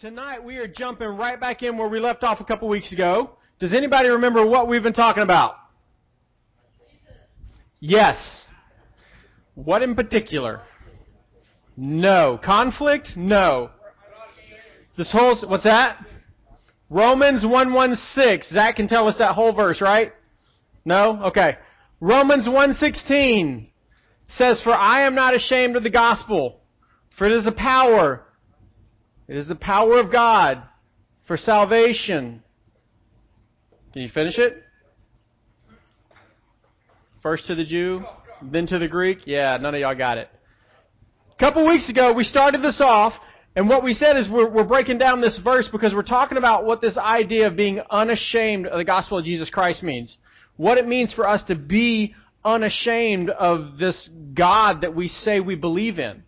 Tonight we are jumping right back in where we left off a couple weeks ago. Does anybody remember what we've been talking about? Yes. What in particular? No. Conflict? No. This whole, what's that? Romans 116. Zach can tell us that whole verse, right? No? Okay. Romans 116 says, For I am not ashamed of the gospel, for it is a power it is the power of God for salvation. Can you finish it? First to the Jew, then to the Greek? Yeah, none of y'all got it. A couple weeks ago, we started this off, and what we said is we're, we're breaking down this verse because we're talking about what this idea of being unashamed of the gospel of Jesus Christ means. What it means for us to be unashamed of this God that we say we believe in.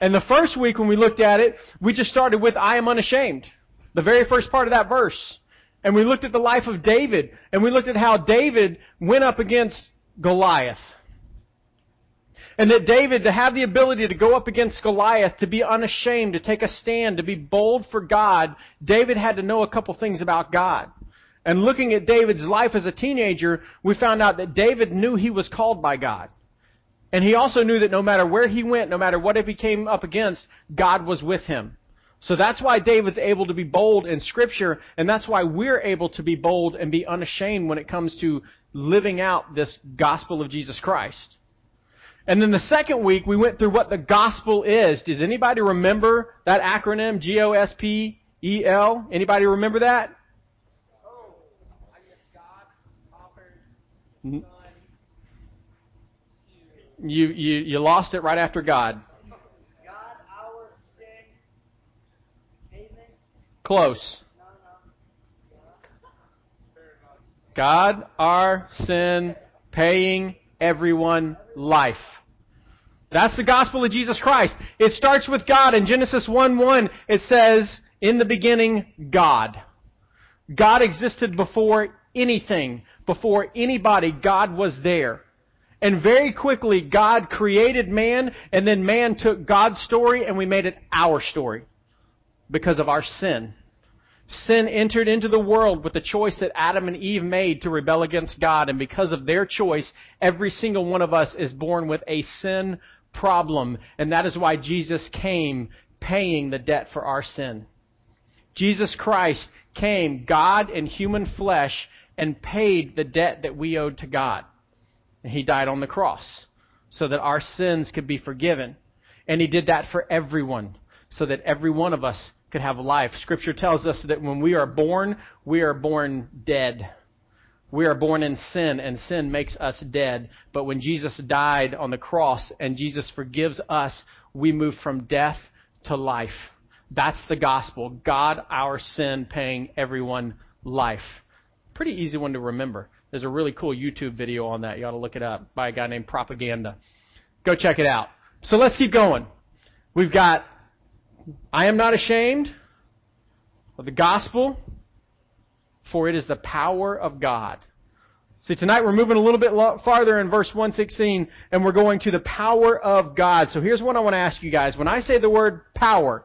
And the first week when we looked at it, we just started with, I am unashamed. The very first part of that verse. And we looked at the life of David, and we looked at how David went up against Goliath. And that David, to have the ability to go up against Goliath, to be unashamed, to take a stand, to be bold for God, David had to know a couple things about God. And looking at David's life as a teenager, we found out that David knew he was called by God. And he also knew that no matter where he went, no matter what he came up against, God was with him. So that's why David's able to be bold in Scripture, and that's why we're able to be bold and be unashamed when it comes to living out this gospel of Jesus Christ. And then the second week, we went through what the gospel is. Does anybody remember that acronym, G-O-S-P-E-L? Anybody remember that? Oh, I guess God, you, you, you lost it right after God. God, our sin, Close. God, our sin, paying everyone life. That's the gospel of Jesus Christ. It starts with God. In Genesis 1 1, it says, In the beginning, God. God existed before anything, before anybody. God was there. And very quickly, God created man, and then man took God's story and we made it our story because of our sin. Sin entered into the world with the choice that Adam and Eve made to rebel against God, and because of their choice, every single one of us is born with a sin problem, and that is why Jesus came paying the debt for our sin. Jesus Christ came, God in human flesh, and paid the debt that we owed to God. And he died on the cross so that our sins could be forgiven. And he did that for everyone so that every one of us could have life. Scripture tells us that when we are born, we are born dead. We are born in sin, and sin makes us dead. But when Jesus died on the cross and Jesus forgives us, we move from death to life. That's the gospel. God, our sin, paying everyone life. Pretty easy one to remember. There's a really cool YouTube video on that. You ought to look it up by a guy named Propaganda. Go check it out. So let's keep going. We've got I am not ashamed of the gospel, for it is the power of God. See, tonight we're moving a little bit farther in verse 116, and we're going to the power of God. So here's what I want to ask you guys. When I say the word power,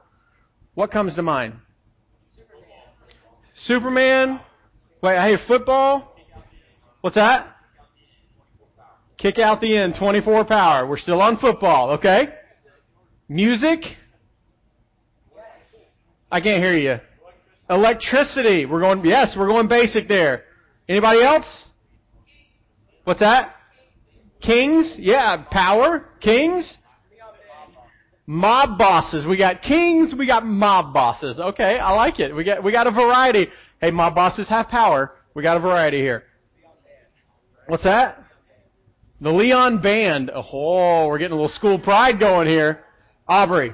what comes to mind? Superman. Superman? Wait, I hear football. What's that? Kick out the end, 24 power. We're still on football, okay? Music? I can't hear you. Electricity. We're going, yes, we're going basic there. Anybody else? What's that? Kings? Yeah, power. Kings? Mob bosses. We got kings, we got mob bosses. Okay, I like it. We got, we got a variety. Hey, mob bosses have power. We got a variety here. What's that? The Leon Band. Oh, we're getting a little school pride going here. Aubrey.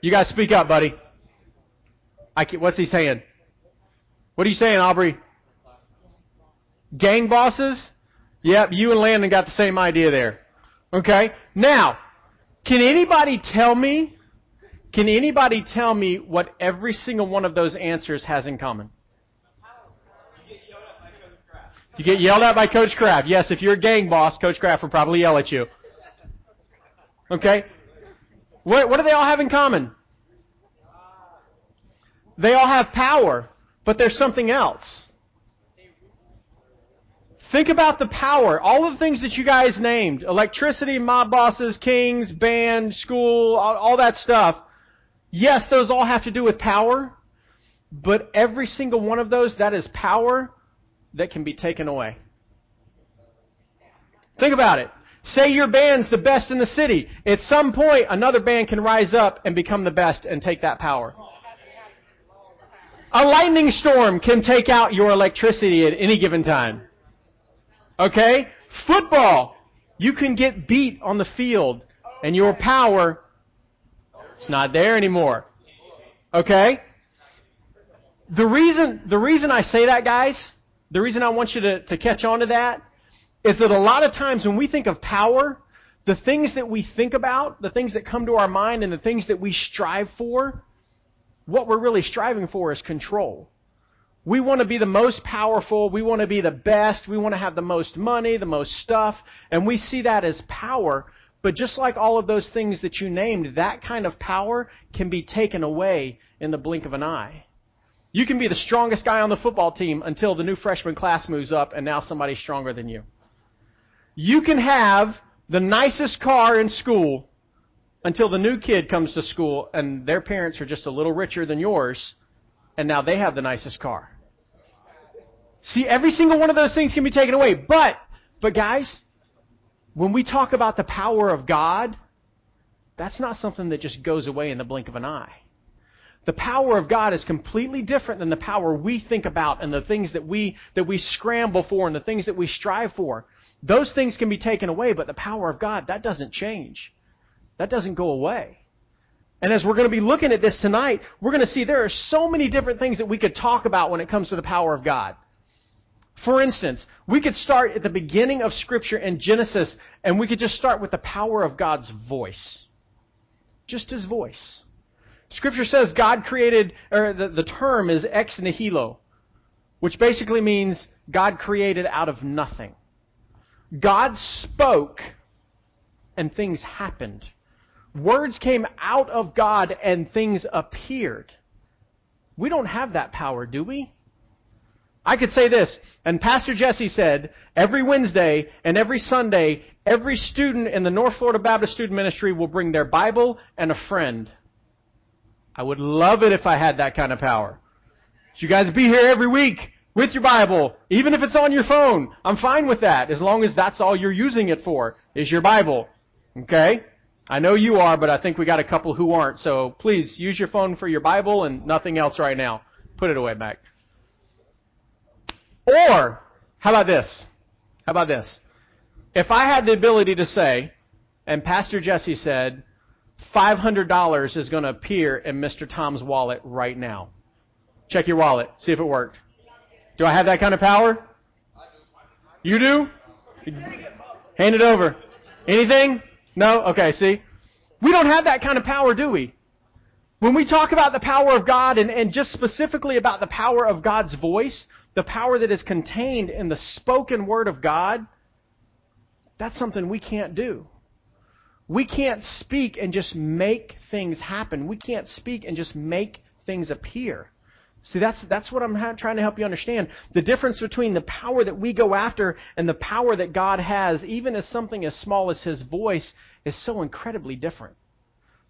You guys speak up, buddy. I can, what's he saying? What are you saying, Aubrey? Gang bosses? Yep, you and Landon got the same idea there. Okay? Now, can anybody tell me, can anybody tell me what every single one of those answers has in common? You get yelled at by Coach Kraft. Yes, if you're a gang boss, Coach Kraft will probably yell at you. Okay? What, what do they all have in common? They all have power, but there's something else. Think about the power. All the things that you guys named electricity, mob bosses, kings, band, school, all, all, that stuff. Yes, those all have to do with power, but every single one of those, that is power that can be taken away. Think about it. Say your band's the best in the city. At some point, another band can rise up and become the best and take that power. A lightning storm can take out your electricity at any given time. Okay? Football. You can get beat on the field and your power, it's not there anymore. Okay? The reason, the reason I say that, guys, the reason I want you to, to catch on to that is that a lot of times when we think of power, the things that we think about, the things that come to our mind, and the things that we strive for, what we're really striving for is control. We want to be the most powerful. We want to be the best. We want to have the most money, the most stuff. And we see that as power. But just like all of those things that you named, that kind of power can be taken away in the blink of an eye. You can be the strongest guy on the football team until the new freshman class moves up and now somebody's stronger than you. You can have the nicest car in school until the new kid comes to school and their parents are just a little richer than yours and now they have the nicest car. See, every single one of those things can be taken away. But, but guys, when we talk about the power of God, that's not something that just goes away in the blink of an eye. The power of God is completely different than the power we think about and the things that we, that we scramble for and the things that we strive for. Those things can be taken away, but the power of God, that doesn't change. That doesn't go away. And as we're going to be looking at this tonight, we're going to see there are so many different things that we could talk about when it comes to the power of God. For instance, we could start at the beginning of Scripture in Genesis, and we could just start with the power of God's voice. Just his voice. Scripture says God created, or the, the term is ex nihilo, which basically means God created out of nothing. God spoke and things happened. Words came out of God and things appeared. We don't have that power, do we? I could say this, and Pastor Jesse said, every Wednesday and every Sunday, every student in the North Florida Baptist Student Ministry will bring their Bible and a friend. I would love it if I had that kind of power. You guys be here every week with your Bible, even if it's on your phone. I'm fine with that, as long as that's all you're using it for, is your Bible. Okay? I know you are, but I think we got a couple who aren't. So please use your phone for your Bible and nothing else right now. Put it away, Mac. Or, how about this? How about this? If I had the ability to say, and Pastor Jesse said, $500 is going to appear in Mr. Tom's wallet right now. Check your wallet. See if it worked. Do I have that kind of power? You do? Hand it over. Anything? No? Okay, see? We don't have that kind of power, do we? When we talk about the power of God and, and just specifically about the power of God's voice, the power that is contained in the spoken word of God, that's something we can't do. We can't speak and just make things happen. We can't speak and just make things appear. See, that's, that's what I'm ha- trying to help you understand. The difference between the power that we go after and the power that God has, even as something as small as His voice, is so incredibly different.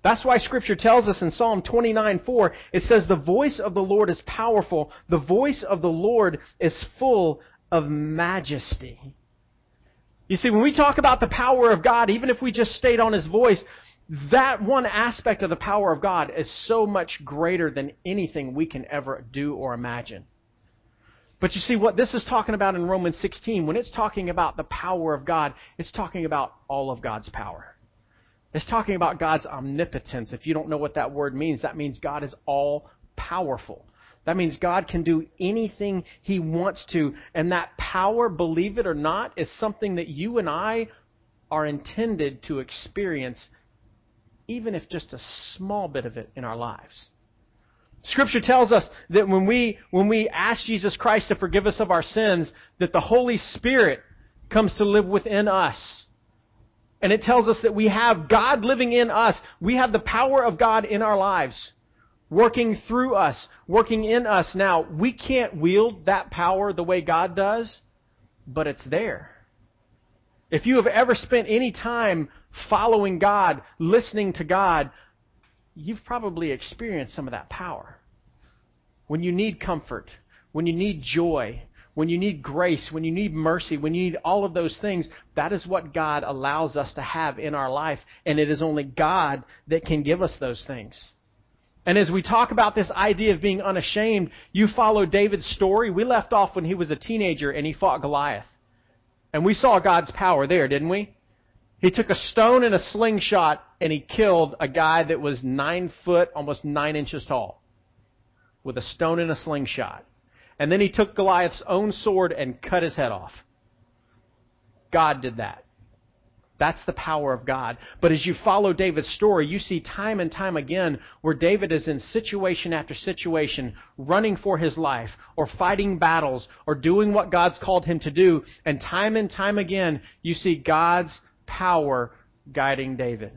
That's why Scripture tells us in Psalm 29:4, it says, The voice of the Lord is powerful, the voice of the Lord is full of majesty. You see, when we talk about the power of God, even if we just stayed on His voice, that one aspect of the power of God is so much greater than anything we can ever do or imagine. But you see, what this is talking about in Romans 16, when it's talking about the power of God, it's talking about all of God's power. It's talking about God's omnipotence. If you don't know what that word means, that means God is all powerful. That means God can do anything He wants to. And that power, believe it or not, is something that you and I are intended to experience even if just a small bit of it in our lives. Scripture tells us that when we, when we ask Jesus Christ to forgive us of our sins, that the Holy Spirit comes to live within us. And it tells us that we have God living in us. We have the power of God in our lives. Working through us, working in us now. We can't wield that power the way God does, but it's there. If you have ever spent any time following God, listening to God, you've probably experienced some of that power. When you need comfort, when you need joy, when you need grace, when you need mercy, when you need all of those things, that is what God allows us to have in our life. And it is only God that can give us those things. And as we talk about this idea of being unashamed, you follow David's story. We left off when he was a teenager and he fought Goliath. And we saw God's power there, didn't we? He took a stone and a slingshot and he killed a guy that was nine foot, almost nine inches tall, with a stone and a slingshot. And then he took Goliath's own sword and cut his head off. God did that. That's the power of God. But as you follow David's story, you see time and time again where David is in situation after situation, running for his life, or fighting battles, or doing what God's called him to do. And time and time again, you see God's power guiding David.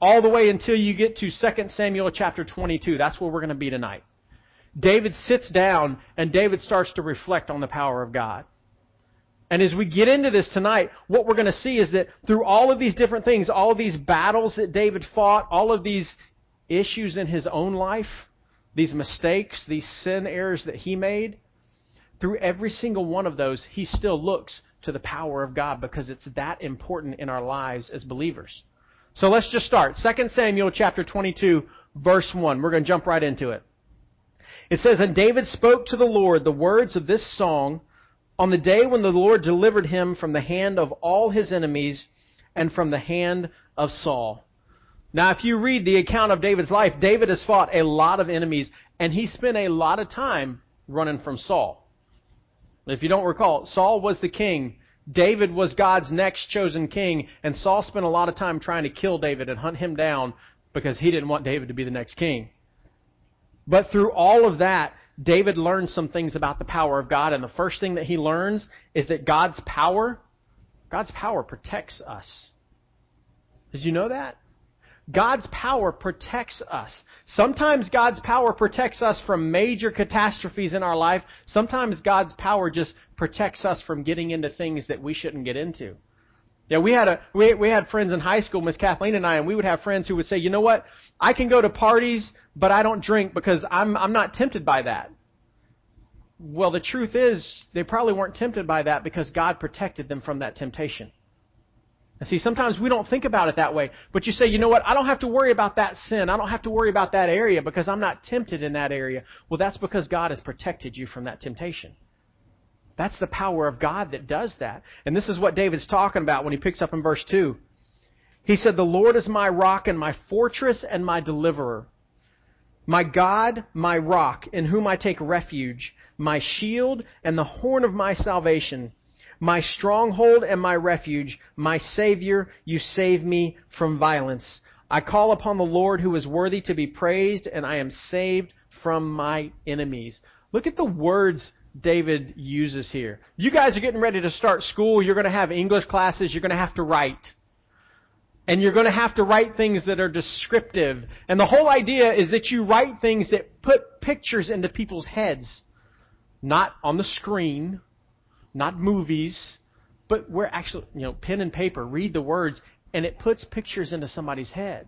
All the way until you get to 2 Samuel chapter 22. That's where we're going to be tonight. David sits down and David starts to reflect on the power of God. And as we get into this tonight, what we're going to see is that through all of these different things, all of these battles that David fought, all of these issues in his own life, these mistakes, these sin errors that he made, through every single one of those, he still looks to the power of God because it's that important in our lives as believers. So let's just start. 2 Samuel chapter 22, verse 1. We're going to jump right into it. It says, And David spoke to the Lord the words of this song on the day when the Lord delivered him from the hand of all his enemies and from the hand of Saul. Now, if you read the account of David's life, David has fought a lot of enemies, and he spent a lot of time running from Saul. If you don't recall, Saul was the king. David was God's next chosen king, and Saul spent a lot of time trying to kill David and hunt him down because he didn't want David to be the next king. But through all of that, David learns some things about the power of God, and the first thing that he learns is that God's power, God's power protects us. Did you know that? God's power protects us. Sometimes God's power protects us from major catastrophes in our life. Sometimes God's power just protects us from getting into things that we shouldn't get into. Yeah, we had a we we had friends in high school, Miss Kathleen and I, and we would have friends who would say, "You know what? I can go to parties, but I don't drink because I'm I'm not tempted by that." Well, the truth is, they probably weren't tempted by that because God protected them from that temptation. And see, sometimes we don't think about it that way. But you say, you know what? I don't have to worry about that sin. I don't have to worry about that area because I'm not tempted in that area. Well, that's because God has protected you from that temptation. That's the power of God that does that. And this is what David's talking about when he picks up in verse 2. He said, The Lord is my rock and my fortress and my deliverer. My God, my rock, in whom I take refuge, my shield and the horn of my salvation, my stronghold and my refuge, my Savior, you save me from violence. I call upon the Lord who is worthy to be praised, and I am saved from my enemies. Look at the words David uses here. You guys are getting ready to start school. You're going to have English classes. You're going to have to write. And you're going to have to write things that are descriptive. And the whole idea is that you write things that put pictures into people's heads. Not on the screen, not movies, but we're actually, you know, pen and paper, read the words, and it puts pictures into somebody's head.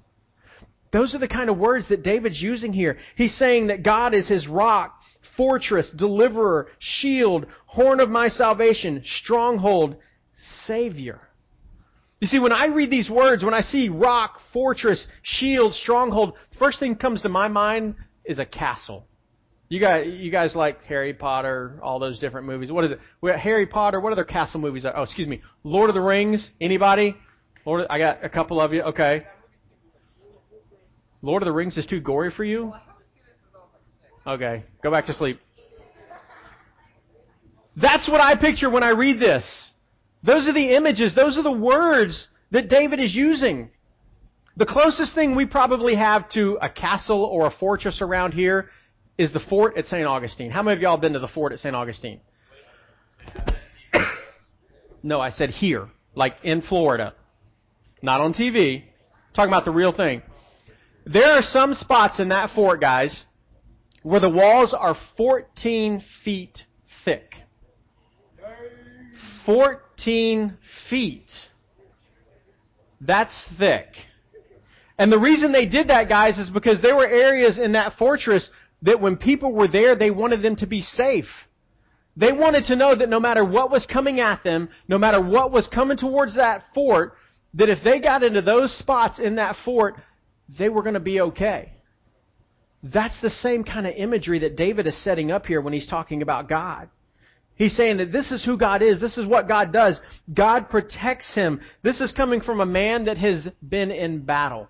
Those are the kind of words that David's using here. He's saying that God is his rock fortress, deliverer, shield, horn of my salvation, stronghold, savior. You see, when I read these words, when I see rock, fortress, shield, stronghold, first thing that comes to my mind is a castle. You guys, you guys like Harry Potter, all those different movies. What is it? We got Harry Potter. What other castle movies? Are, oh, excuse me, Lord of the Rings. Anybody? Lord, I got a couple of you. Okay. Lord of the Rings is too gory for you. Okay, go back to sleep. That's what I picture when I read this. Those are the images, those are the words that David is using. The closest thing we probably have to a castle or a fortress around here is the fort at St. Augustine. How many of y'all been to the fort at St. Augustine? no, I said here, like in Florida. Not on TV. talking about the real thing. There are some spots in that fort, guys, where the walls are 14 feet thick. 14 feet. That's thick. And the reason they did that, guys, is because there were areas in that fortress that when people were there, they wanted them to be safe. They wanted to know that no matter what was coming at them, no matter what was coming towards that fort, that if they got into those spots in that fort, they were going to be okay. That's the same kind of imagery that David is setting up here when he's talking about God. He's saying that this is who God is. This is what God does. God protects him. This is coming from a man that has been in battle.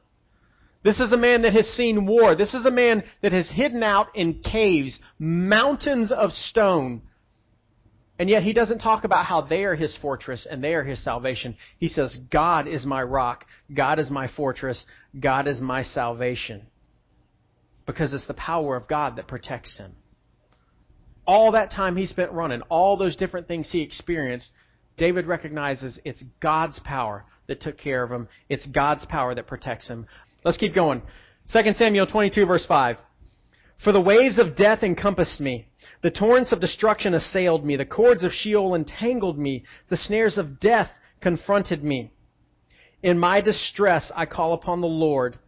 This is a man that has seen war. This is a man that has hidden out in caves, mountains of stone. And yet he doesn't talk about how they are his fortress and they are his salvation. He says, God is my rock. God is my fortress. God is my salvation. Because it's the power of God that protects him all that time he spent running, all those different things he experienced, David recognizes it's God's power that took care of him. It's God's power that protects him. Let's keep going. 2 Samuel 22 verse 5. For the waves of death encompassed me. The torrents of destruction assailed me. The cords of Sheol entangled me. The snares of death confronted me. In my distress I call upon the Lord.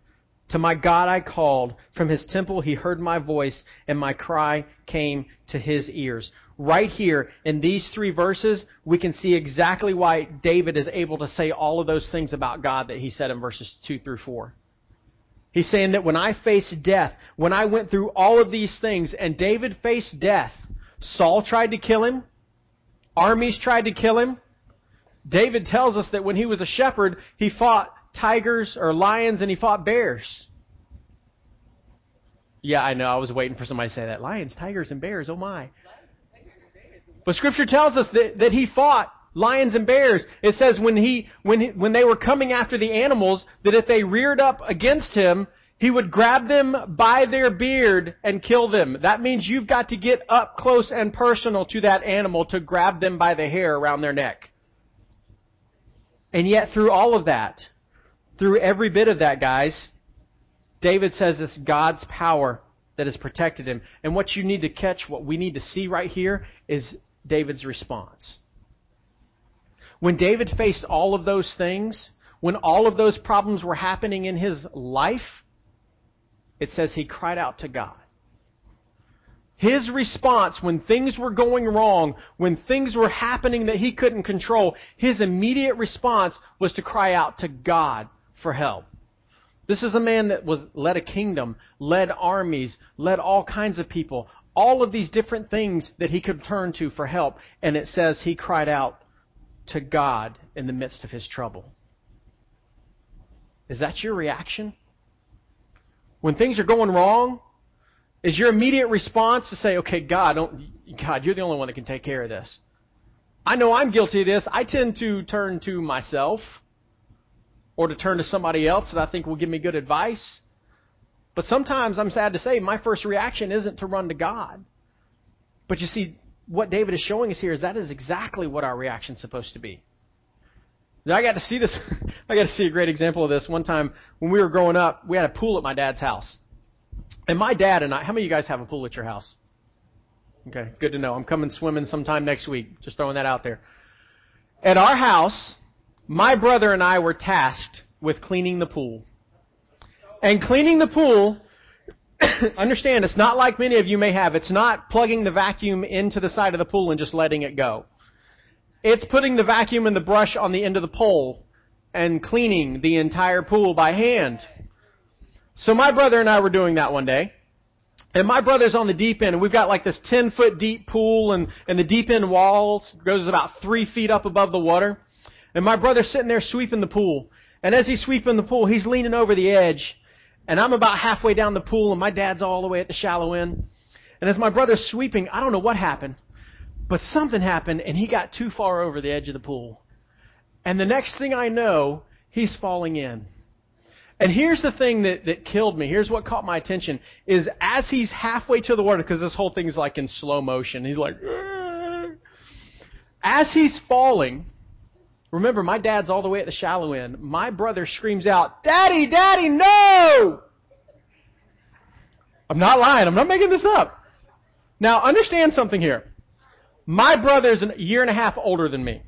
To my God I called. From his temple he heard my voice, and my cry came to his ears. Right here in these three verses, we can see exactly why David is able to say all of those things about God that he said in verses 2 through 4. He's saying that when I faced death, when I went through all of these things, and David faced death, Saul tried to kill him, armies tried to kill him. David tells us that when he was a shepherd, he fought tigers or lions and he fought bears. Yeah, I know. I was waiting for somebody to say that. Lions, tigers, and bears. Oh my. But Scripture tells us that, that he fought lions and bears. It says when he when he, when they were coming after the animals, that if they reared up against him, he would grab them by their beard and kill them. That means you've got to get up close and personal to that animal to grab them by the hair around their neck. And yet through all of that, through every bit of that, guys, David says it's God's power that has protected him. And what you need to catch, what we need to see right here, is David's response. When David faced all of those things, when all of those problems were happening in his life, it says he cried out to God. His response when things were going wrong, when things were happening that he couldn't control, his immediate response was to cry out to God for help. This is a man that was led a kingdom, led armies, led all kinds of people, all of these different things that he could turn to for help. And it says he cried out to God in the midst of his trouble. Is that your reaction? When things are going wrong, is your immediate response to say, "Okay, God, God, you're the only one that can take care of this." I know I'm guilty of this. I tend to turn to myself or to turn to somebody else that I think will give me good advice. But sometimes I'm sad to say my first reaction isn't to run to God. But you see, what David is showing us here is that is exactly what our reaction is supposed to be. Now, I got to see this. I got to see a great example of this one time when we were growing up. We had a pool at my dad's house, and my dad and I. How many of you guys have a pool at your house? Okay, good to know. I'm coming swimming sometime next week. Just throwing that out there. At our house, my brother and I were tasked with cleaning the pool. And cleaning the pool, understand, it's not like many of you may have. It's not plugging the vacuum into the side of the pool and just letting it go. It's putting the vacuum and the brush on the end of the pole and cleaning the entire pool by hand. So my brother and I were doing that one day. And my brother's on the deep end, and we've got like this 10 foot deep pool, and, and the deep end walls goes about three feet up above the water. And my brother's sitting there sweeping the pool. And as he's sweeping the pool, he's leaning over the edge. And I'm about halfway down the pool, and my dad's all the way at the shallow end. And as my brother's sweeping, I don't know what happened, but something happened, and he got too far over the edge of the pool. And the next thing I know, he's falling in. And here's the thing that, that killed me. Here's what caught my attention is as he's halfway to the water, because this whole thing's like in slow motion. He's like, as he's falling, Remember, my dad's all the way at the shallow end. My brother screams out, Daddy, Daddy, no! I'm not lying. I'm not making this up. Now, understand something here. My brother is a year and a half older than me.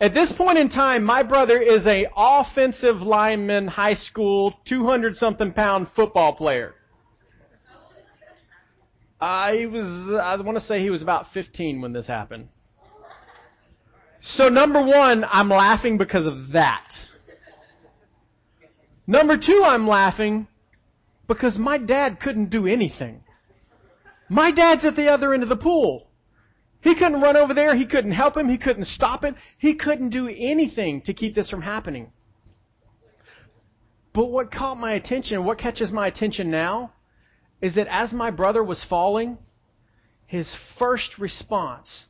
At this point in time, my brother is a offensive lineman, high school, 200 something pound football player. I was, I want to say he was about 15 when this happened. So number one, I'm laughing because of that. Number two, I'm laughing because my dad couldn't do anything. My dad's at the other end of the pool. He couldn't run over there. He couldn't help him. He couldn't stop it. He couldn't do anything to keep this from happening. But what caught my attention, what catches my attention now, is that as my brother was falling, his first response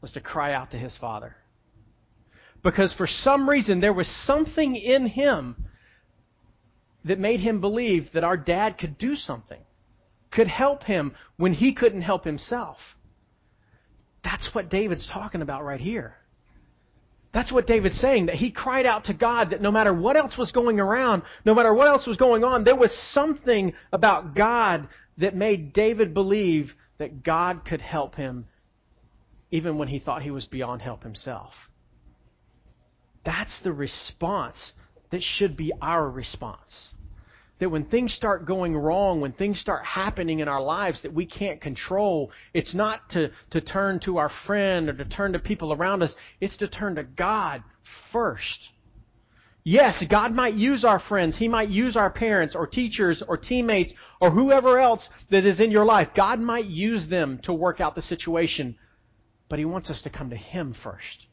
was to cry out to his father. Because for some reason, there was something in him that made him believe that our dad could do something, could help him when he couldn't help himself. That's what David's talking about right here. That's what David's saying, that he cried out to God that no matter what else was going around, no matter what else was going on, there was something about God that made David believe that God could help him even when he thought he was beyond help himself. That's the response that should be our response. That when things start going wrong, when things start happening in our lives that we can't control, it's not to, to turn to our friend or to turn to people around us, it's to turn to God first. Yes, God might use our friends. He might use our parents or teachers or teammates or whoever else that is in your life. God might use them to work out the situation. But He wants us to come to Him first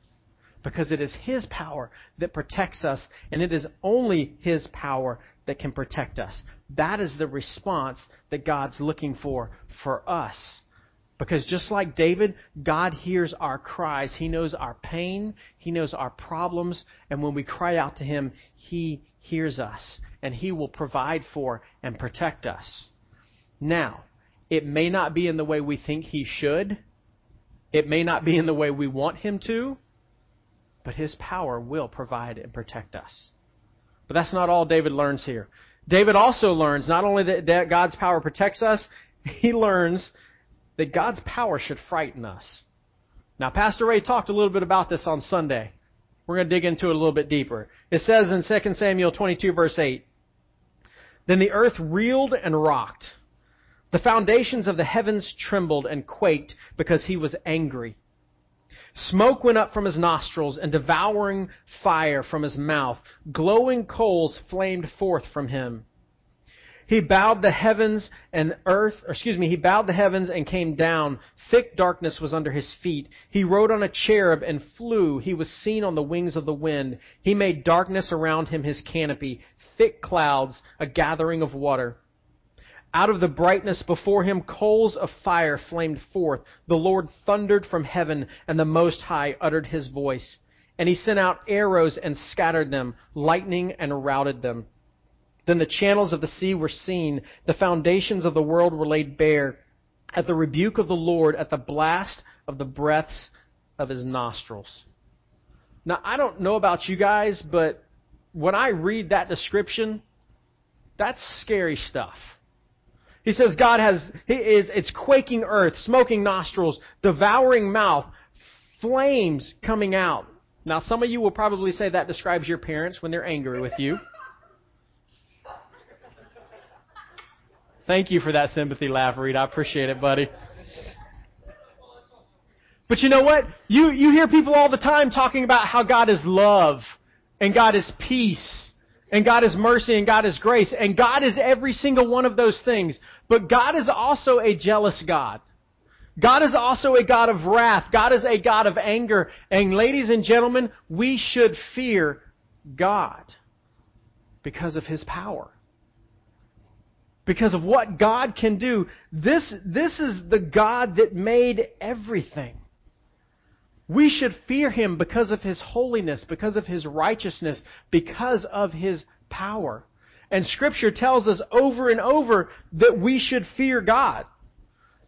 because it is His power that protects us, and it is only His power that can protect us. That is the response that God's looking for for us. Because just like David, God hears our cries. He knows our pain. He knows our problems. And when we cry out to Him, He hears us. And He will provide for and protect us. Now, it may not be in the way we think He should. It may not be in the way we want Him to but his power will provide and protect us. But that's not all David learns here. David also learns not only that God's power protects us, he learns that God's power should frighten us. Now, Pastor Ray talked a little bit about this on Sunday. We're going to dig into it a little bit deeper. It says in 2 Samuel 22, verse 8 Then the earth reeled and rocked. The foundations of the heavens trembled and quaked because he was angry. Smoke went up from his nostrils and devouring fire from his mouth. Glowing coals flamed forth from him. He bowed the heavens and earth, excuse me, he bowed the heavens and came down. Thick darkness was under his feet. He rode on a cherub and flew. He was seen on the wings of the wind. He made darkness around him his canopy, thick clouds, a gathering of water. Out of the brightness before him, coals of fire flamed forth. The Lord thundered from heaven, and the Most High uttered his voice. And he sent out arrows and scattered them, lightning and routed them. Then the channels of the sea were seen, the foundations of the world were laid bare. At the rebuke of the Lord, at the blast of the breaths of his nostrils. Now, I don't know about you guys, but when I read that description, that's scary stuff. He says God has, he is, it's quaking earth, smoking nostrils, devouring mouth, flames coming out. Now, some of you will probably say that describes your parents when they're angry with you. Thank you for that sympathy laugh, Reed. I appreciate it, buddy. But you know what? You, you hear people all the time talking about how God is love and God is peace and God is mercy and God is grace. And God is every single one of those things. But God is also a jealous God. God is also a God of wrath. God is a God of anger. And ladies and gentlemen, we should fear God because of His power. Because of what God can do. This, this is the God that made everything. We should fear him because of his holiness, because of his righteousness, because of his power. And scripture tells us over and over that we should fear God.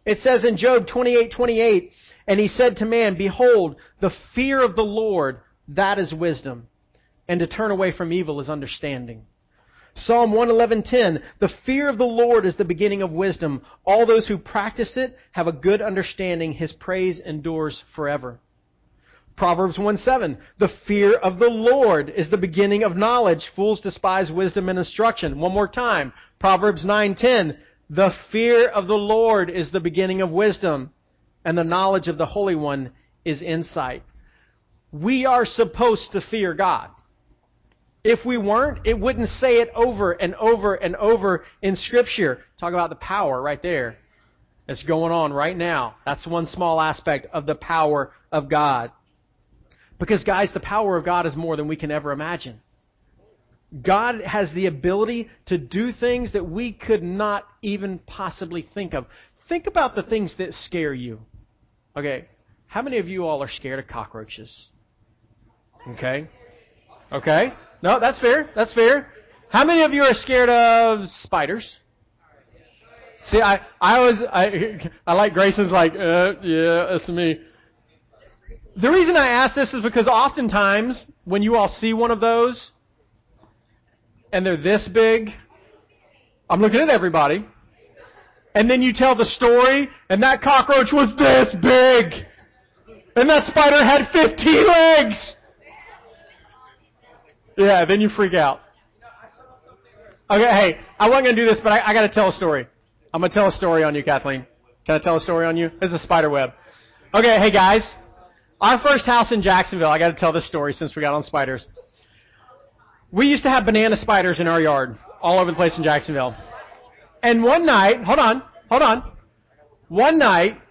It says in Job 28:28, and he said to man, behold, the fear of the Lord, that is wisdom, and to turn away from evil is understanding. Psalm 111:10, "The fear of the Lord is the beginning of wisdom. All those who practice it have a good understanding. His praise endures forever." Proverbs 1:7, "The fear of the Lord is the beginning of knowledge. Fools despise wisdom and instruction." One more time. Proverbs 9:10, "The fear of the Lord is the beginning of wisdom, and the knowledge of the Holy One is insight." We are supposed to fear God. If we weren't, it wouldn't say it over and over and over in Scripture. Talk about the power right there that's going on right now. That's one small aspect of the power of God. Because, guys, the power of God is more than we can ever imagine. God has the ability to do things that we could not even possibly think of. Think about the things that scare you. Okay, how many of you all are scared of cockroaches? Okay? Okay? No, that's fair. That's fair. How many of you are scared of spiders? See, I, I was, I, I like Grayson's like, uh, yeah, that's me. The reason I ask this is because oftentimes when you all see one of those and they're this big, I'm looking at everybody, and then you tell the story and that cockroach was this big, and that spider had 15 legs. Yeah, then you freak out. Okay, hey, I wasn't going to do this, but I, I got to tell a story. I'm going to tell a story on you, Kathleen. Can I tell a story on you? This is a spider web. Okay, hey guys. Our first house in Jacksonville, I got to tell this story since we got on spiders. We used to have banana spiders in our yard, all over the place in Jacksonville. And one night, hold on, hold on. One night,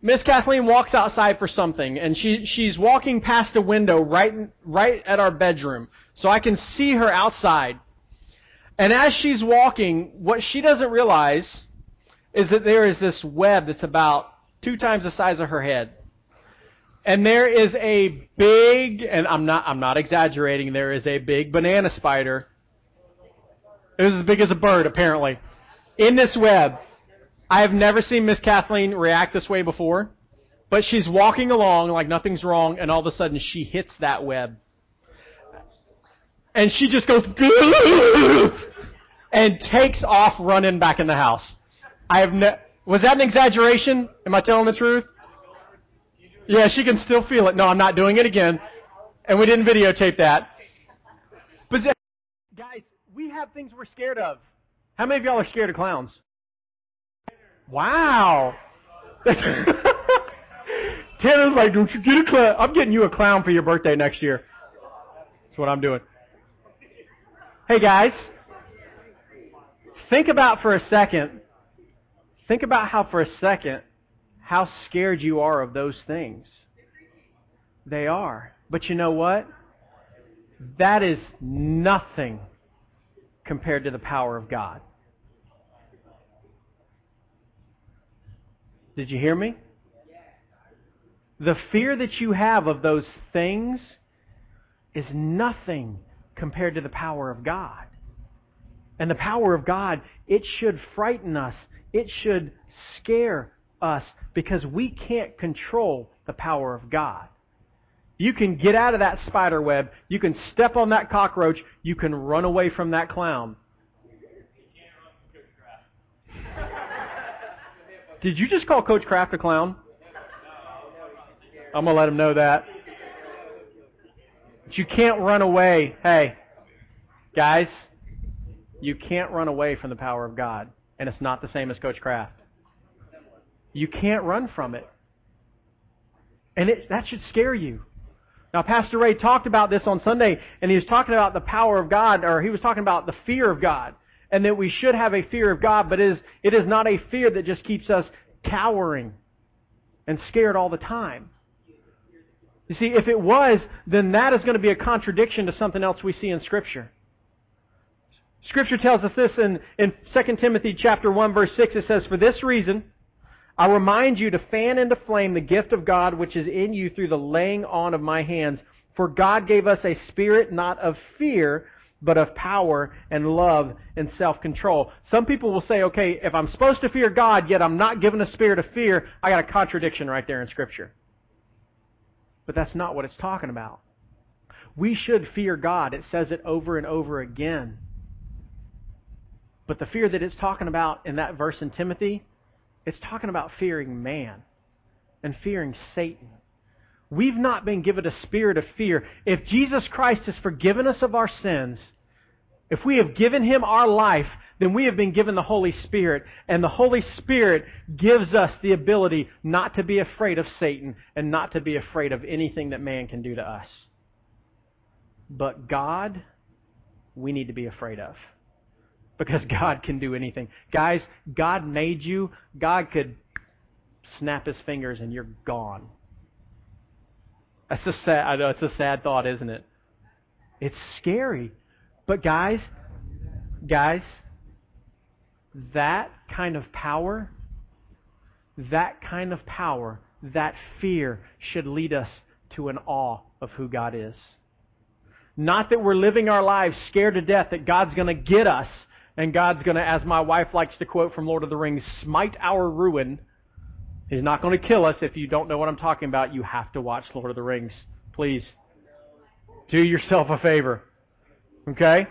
Miss Kathleen walks outside for something, and she she's walking past a window right right at our bedroom, so I can see her outside. And as she's walking, what she doesn't realize is that there is this web that's about two times the size of her head. And there is a big, and I'm not I'm not exaggerating, there is a big banana spider. It was as big as a bird, apparently, in this web. I have never seen Miss Kathleen react this way before, but she's walking along like nothing's wrong, and all of a sudden she hits that web. And she just goes, and takes off running back in the house. I have ne- was that an exaggeration? Am I telling the truth? Yeah, she can still feel it. No, I'm not doing it again. And we didn't videotape that. But guys, we have things we're scared of. How many of y'all are scared of clowns? Wow. Tanner's like, don't you get a clown? I'm getting you a clown for your birthday next year. That's what I'm doing. Hey guys, think about for a second, think about how for a second, how scared you are of those things. They are. But you know what? That is nothing compared to the power of God. Did you hear me? The fear that you have of those things is nothing compared to the power of God. And the power of God, it should frighten us. It should scare us because we can't control the power of God. You can get out of that spider web. You can step on that cockroach. You can run away from that clown. Did you just call Coach Kraft a clown? I'm going to let him know that. But you can't run away. Hey, guys, you can't run away from the power of God. And it's not the same as Coach Kraft. You can't run from it. And it, that should scare you. Now, Pastor Ray talked about this on Sunday, and he was talking about the power of God, or he was talking about the fear of God and that we should have a fear of God, but it is, it is not a fear that just keeps us cowering and scared all the time. You see, if it was, then that is going to be a contradiction to something else we see in Scripture. Scripture tells us this in, in 2 Timothy chapter 1 verse 6. It says, For this reason, I remind you to fan into flame the gift of God which is in you through the laying on of my hands. For God gave us a spirit not of fear, but of power and love and self-control. Some people will say, okay, if I'm supposed to fear God, yet I'm not given a spirit of fear, I got a contradiction right there in Scripture. But that's not what it's talking about. We should fear God. It says it over and over again. But the fear that it's talking about in that verse in Timothy, it's talking about fearing man and fearing Satan. We've not been given a spirit of fear. If Jesus Christ has forgiven us of our sins, if we have given him our life, then we have been given the Holy Spirit. And the Holy Spirit gives us the ability not to be afraid of Satan and not to be afraid of anything that man can do to us. But God, we need to be afraid of. Because God can do anything. Guys, God made you. God could snap his fingers and you're gone. That's a sad, I know it's a sad thought, isn't it? It's scary. But guys, guys, that kind of power, that kind of power, that fear should lead us to an awe of who God is. Not that we're living our lives scared to death that God's going to get us and God's going to, as my wife likes to quote from Lord of the Rings, smite our ruin. He's not going to kill us. If you don't know what I'm talking about, you have to watch Lord of the Rings. Please. Do yourself a favor. Okay?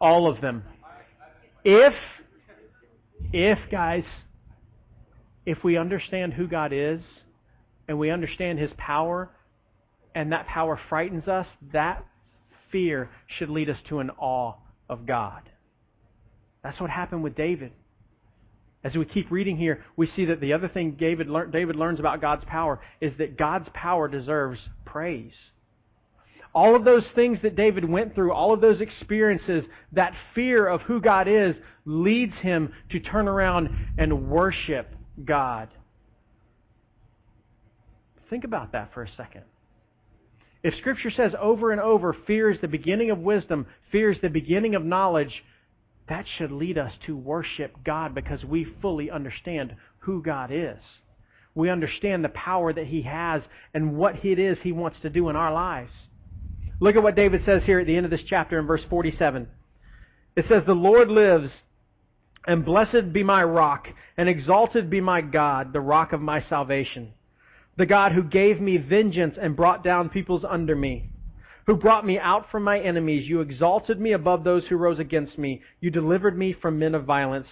All of them. If, if, guys, if we understand who God is and we understand His power and that power frightens us, that fear should lead us to an awe of God. That's what happened with David. As we keep reading here, we see that the other thing David, lear- David learns about God's power is that God's power deserves praise. All of those things that David went through, all of those experiences, that fear of who God is leads him to turn around and worship God. Think about that for a second. If Scripture says over and over, fear is the beginning of wisdom, fear is the beginning of knowledge, that should lead us to worship God because we fully understand who God is. We understand the power that He has and what it is He wants to do in our lives. Look at what David says here at the end of this chapter in verse 47. It says, The Lord lives, and blessed be my rock, and exalted be my God, the rock of my salvation. The God who gave me vengeance and brought down peoples under me who brought me out from my enemies. You exalted me above those who rose against me. You delivered me from men of violence.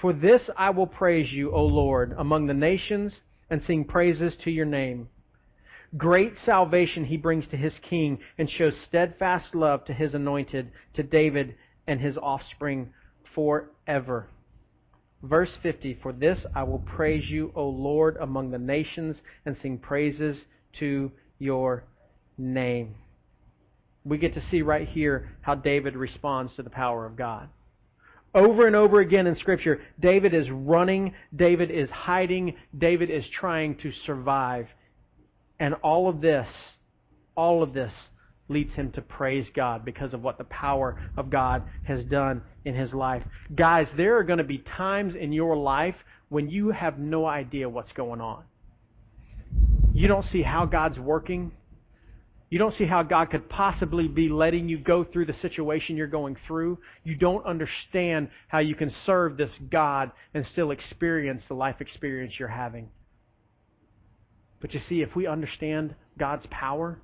For this I will praise you, O Lord, among the nations, and sing praises to your name. Great salvation he brings to his king, and shows steadfast love to his anointed, to David and his offspring forever. Verse 50 For this I will praise you, O Lord, among the nations, and sing praises to your name we get to see right here how David responds to the power of God. Over and over again in Scripture, David is running, David is hiding, David is trying to survive. And all of this, all of this leads him to praise God because of what the power of God has done in his life. Guys, there are going to be times in your life when you have no idea what's going on. You don't see how God's working. You don't see how God could possibly be letting you go through the situation you're going through. You don't understand how you can serve this God and still experience the life experience you're having. But you see, if we understand God's power,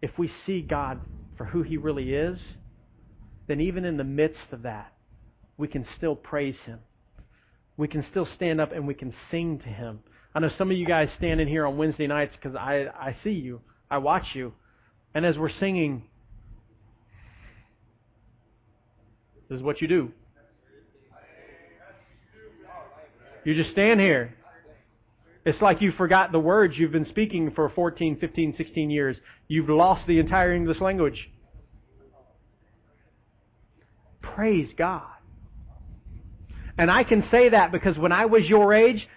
if we see God for who He really is, then even in the midst of that, we can still praise Him. We can still stand up and we can sing to Him. I know some of you guys stand in here on Wednesday nights because I, I see you. I watch you. And as we're singing, this is what you do. You just stand here. It's like you forgot the words you've been speaking for 14, 15, 16 years. You've lost the entire English language. Praise God. And I can say that because when I was your age,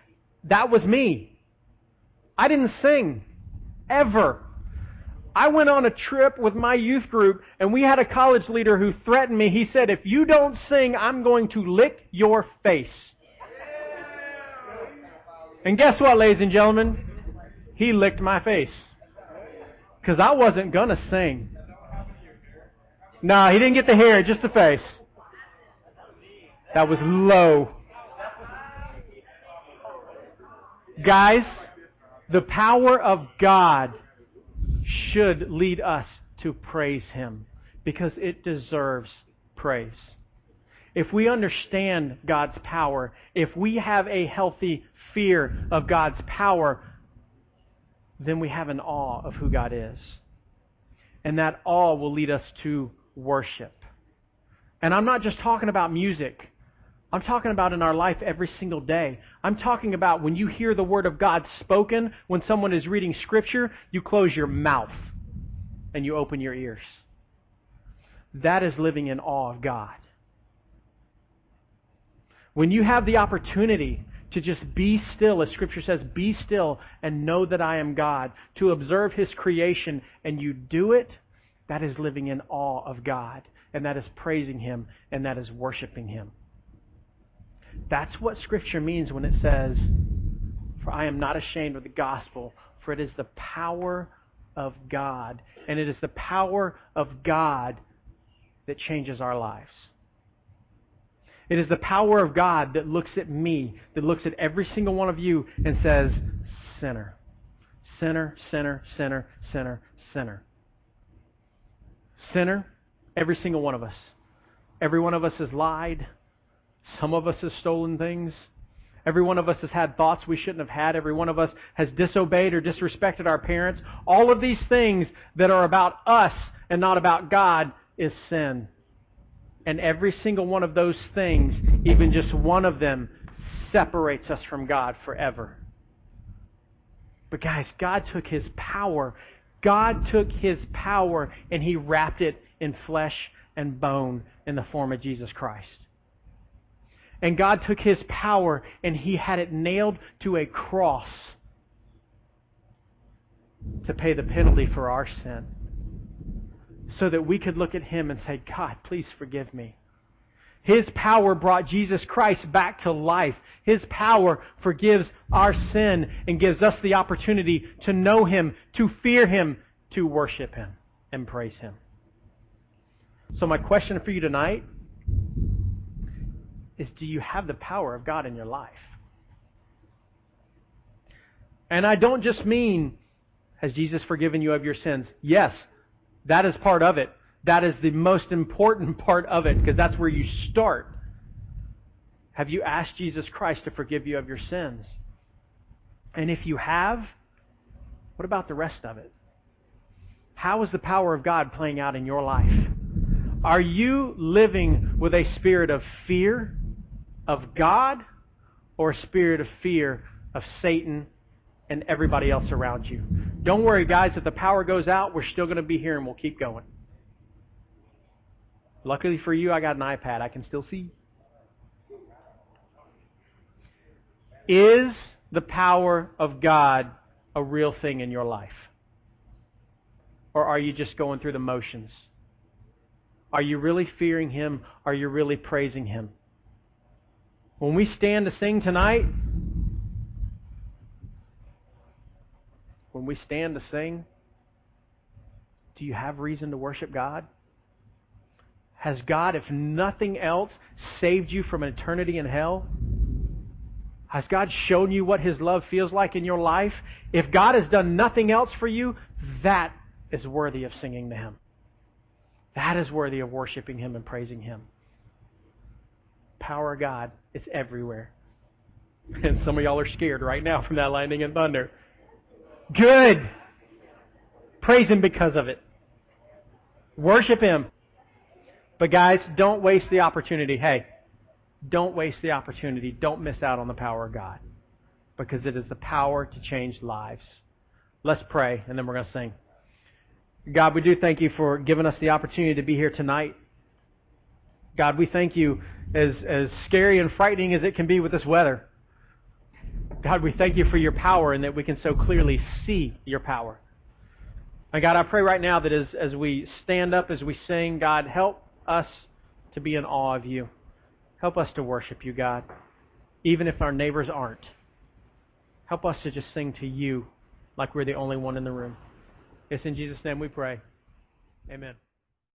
that was me. I didn't sing. Ever. I went on a trip with my youth group and we had a college leader who threatened me. He said, if you don't sing, I'm going to lick your face. And guess what, ladies and gentlemen? He licked my face. Because I wasn't going to sing. No, he didn't get the hair, just the face. That was low. Guys, the power of God should lead us to praise Him because it deserves praise. if we understand God's power, if we have a healthy fear of God's power, then we have an awe of who God is. And that awe will lead us to worship. And I'm not just talking about music. I'm talking about in our life every single day. I'm talking about when you hear the Word of God spoken, when someone is reading Scripture, you close your mouth and you open your ears. That is living in awe of God. When you have the opportunity to just be still, as Scripture says, be still and know that I am God, to observe His creation, and you do it, that is living in awe of God, and that is praising Him, and that is worshiping Him. That's what Scripture means when it says, For I am not ashamed of the gospel, for it is the power of God. And it is the power of God that changes our lives. It is the power of God that looks at me, that looks at every single one of you and says, Sinner. Sinner, sinner, sinner, sinner, sinner. Sinner, every single one of us. Every one of us has lied. Some of us has stolen things. Every one of us has had thoughts we shouldn't have had. Every one of us has disobeyed or disrespected our parents. All of these things that are about us and not about God is sin. And every single one of those things, even just one of them, separates us from God forever. But guys, God took His power. God took His power and He wrapped it in flesh and bone in the form of Jesus Christ. And God took his power and he had it nailed to a cross to pay the penalty for our sin. So that we could look at him and say, God, please forgive me. His power brought Jesus Christ back to life. His power forgives our sin and gives us the opportunity to know Him, to fear Him, to worship Him, and praise Him. So my question for you tonight is do you have the power of God in your life? And I don't just mean, has Jesus forgiven you of your sins? Yes, that is part of it. That is the most important part of it because that's where you start. Have you asked Jesus Christ to forgive you of your sins? And if you have, what about the rest of it? How is the power of God playing out in your life? Are you living with a spirit of fear of God or a spirit of fear of Satan and everybody else around you. Don't worry, guys. If the power goes out, we're still going to be here and we'll keep going. Luckily for you, I got an iPad. I can still see. Is the power of God a real thing in your life? Or are you just going through the motions? Are you really fearing Him? Are you really praising Him? When we stand to sing tonight, when we stand to sing, do you have reason to worship God? Has God, if nothing else, saved you from an eternity in hell? Has God shown you what His love feels like in your life? If God has done nothing else for you, that is worthy of singing to Him. That is worthy of worshiping Him and praising Him power of God. It's everywhere. And some of y'all are scared right now from that lightning and thunder. Good. Praise Him because of it. Worship Him. But guys, don't waste the opportunity. Hey, don't waste the opportunity. Don't miss out on the power of God. Because it is the power to change lives. Let's pray, and then we're going to sing. God, we do thank you for giving us the opportunity to be here tonight. God, we thank you as, as scary and frightening as it can be with this weather. God, we thank you for your power and that we can so clearly see your power. And God, I pray right now that as, as we stand up, as we sing, God, help us to be in awe of you. Help us to worship you, God, even if our neighbors aren't. Help us to just sing to you like we're the only one in the room. It's in Jesus' name we pray. Amen.